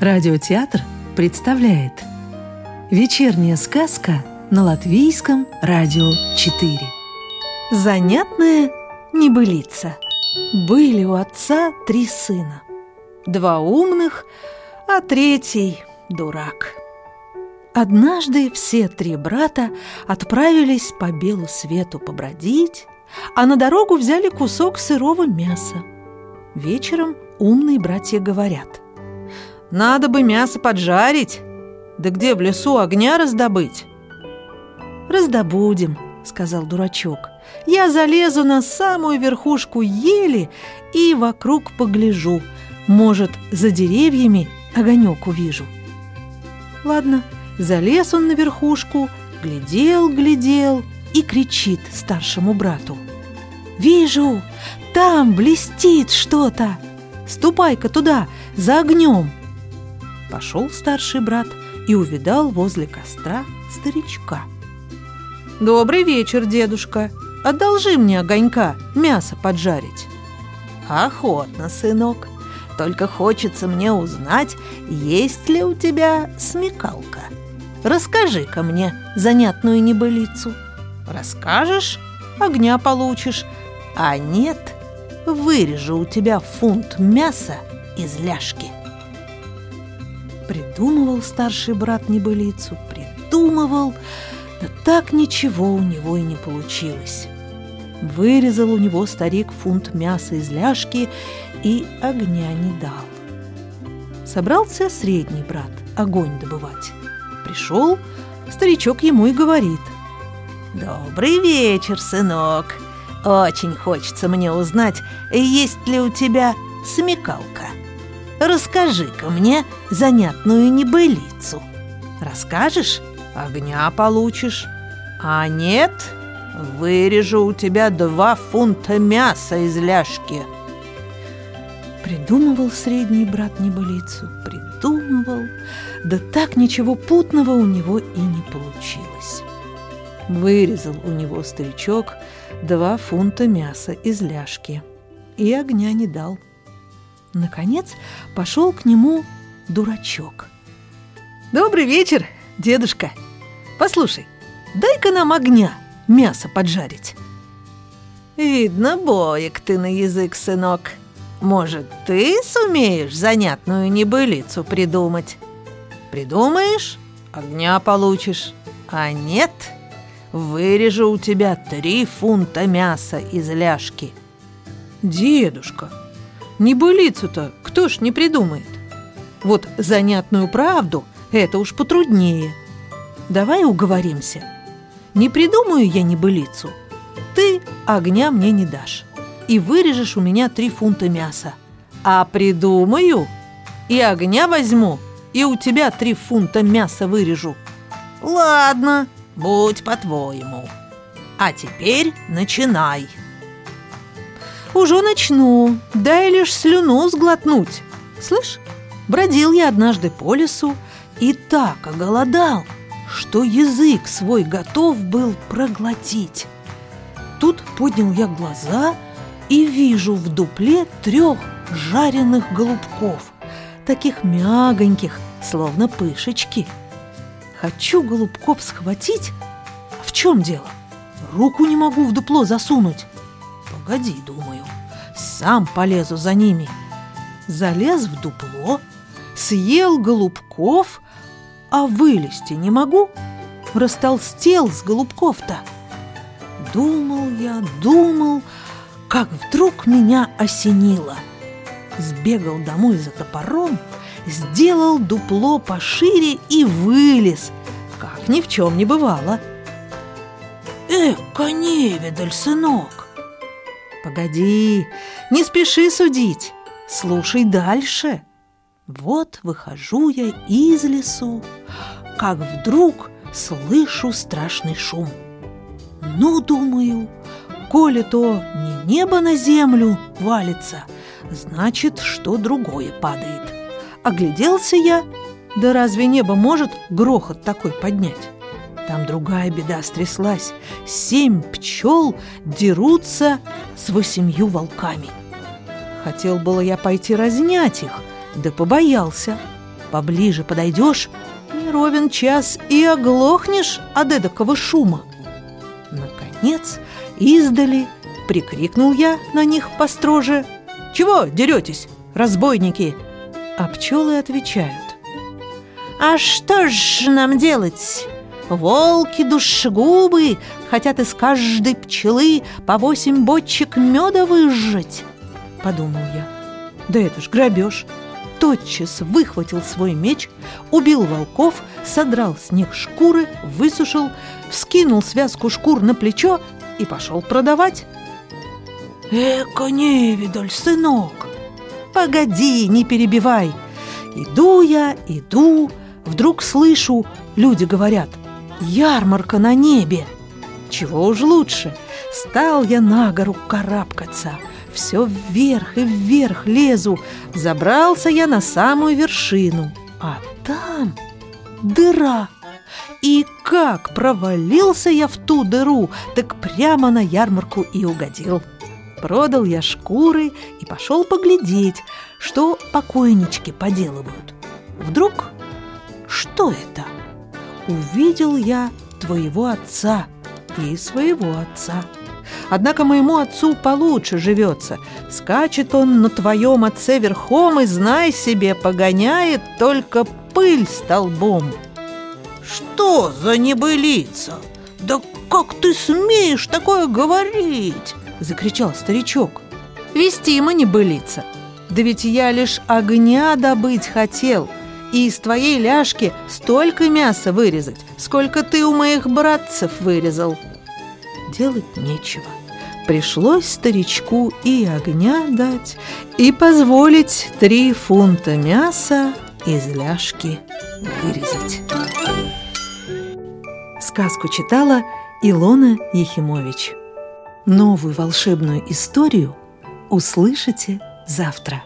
Радиотеатр представляет Вечерняя сказка на Латвийском радио 4 Занятная небылица. Были у отца три сына. Два умных, а третий дурак Однажды все три брата отправились по белу свету побродить, а на дорогу взяли кусок сырого мяса. Вечером умные братья говорят – надо бы мясо поджарить. Да где в лесу огня раздобыть? Раздобудем, сказал дурачок. Я залезу на самую верхушку ели и вокруг погляжу. Может, за деревьями огонек увижу. Ладно, залез он на верхушку, глядел, глядел и кричит старшему брату. «Вижу, там блестит что-то! Ступай-ка туда, за огнем!» Пошел старший брат и увидал возле костра старичка. «Добрый вечер, дедушка! Одолжи мне огонька, мясо поджарить!» «Охотно, сынок! Только хочется мне узнать, есть ли у тебя смекалка. Расскажи-ка мне занятную небылицу. Расскажешь – огня получишь, а нет – вырежу у тебя фунт мяса из ляжки». Придумывал старший брат небылицу, придумывал, да так ничего у него и не получилось. Вырезал у него старик фунт мяса из ляжки и огня не дал. Собрался средний брат огонь добывать. Пришел, старичок ему и говорит. «Добрый вечер, сынок. Очень хочется мне узнать, есть ли у тебя смекалка». Расскажи-ка мне занятную небылицу. Расскажешь? Огня получишь. А нет, вырежу у тебя два фунта мяса из ляжки. Придумывал средний брат небылицу, придумывал, да так ничего путного у него и не получилось. Вырезал у него старичок два фунта мяса из ляжки и огня не дал. Наконец пошел к нему дурачок. «Добрый вечер, дедушка! Послушай, дай-ка нам огня, мясо поджарить!» «Видно, боек ты на язык, сынок. Может, ты сумеешь занятную небылицу придумать? Придумаешь – огня получишь, а нет – вырежу у тебя три фунта мяса из ляжки». «Дедушка, Небылицу-то кто ж не придумает? Вот занятную правду – это уж потруднее. Давай уговоримся. Не придумаю я небылицу. Ты огня мне не дашь. И вырежешь у меня три фунта мяса. А придумаю, и огня возьму, и у тебя три фунта мяса вырежу. Ладно, будь по-твоему. А теперь начинай. Уже начну, дай лишь слюну сглотнуть. Слышь, бродил я однажды по лесу и так оголодал, что язык свой готов был проглотить. Тут поднял я глаза и вижу в дупле трех жареных голубков, таких мягоньких, словно пышечки. Хочу голубков схватить, а в чем дело? Руку не могу в дупло засунуть. Погоди, думаю, сам полезу за ними. Залез в дупло, съел голубков, а вылезти не могу. Растолстел с голубков-то. Думал я, думал, как вдруг меня осенило. Сбегал домой за топором, сделал дупло пошире и вылез, как ни в чем не бывало. «Эка невидаль, сынок!» Погоди, не спеши судить, слушай дальше. Вот выхожу я из лесу, как вдруг слышу страшный шум. Ну, думаю, коли то не небо на землю валится, значит, что другое падает. Огляделся я, да разве небо может грохот такой поднять? там другая беда стряслась. Семь пчел дерутся с восемью волками. Хотел было я пойти разнять их, да побоялся. Поближе подойдешь, не ровен час и оглохнешь от эдакого шума. Наконец, издали прикрикнул я на них построже. «Чего деретесь, разбойники?» А пчелы отвечают. «А что ж нам делать? Волки душегубы хотят из каждой пчелы по восемь бочек меда выжжать!» Подумал я. «Да это ж грабеж!» Тотчас выхватил свой меч, убил волков, содрал с них шкуры, высушил, вскинул связку шкур на плечо и пошел продавать. «Эка невидаль, сынок!» «Погоди, не перебивай!» Иду я, иду, вдруг слышу, люди говорят «Ярмарка на небе!» Чего уж лучше, стал я на гору карабкаться Все вверх и вверх лезу Забрался я на самую вершину А там дыра И как провалился я в ту дыру Так прямо на ярмарку и угодил Продал я шкуры и пошел поглядеть, что покойнички поделывают. Вдруг, что это? Увидел я твоего отца и своего отца. Однако моему отцу получше живется. Скачет он на твоем отце верхом и, знай себе, погоняет только пыль столбом. Что за небылица? Да как ты смеешь такое говорить? Закричал старичок. Вестимо не былица. Да ведь я лишь огня добыть хотел И из твоей ляжки столько мяса вырезать Сколько ты у моих братцев вырезал Делать нечего Пришлось старичку и огня дать И позволить три фунта мяса из ляжки вырезать Сказку читала Илона Ехимович Новую волшебную историю услышите завтра.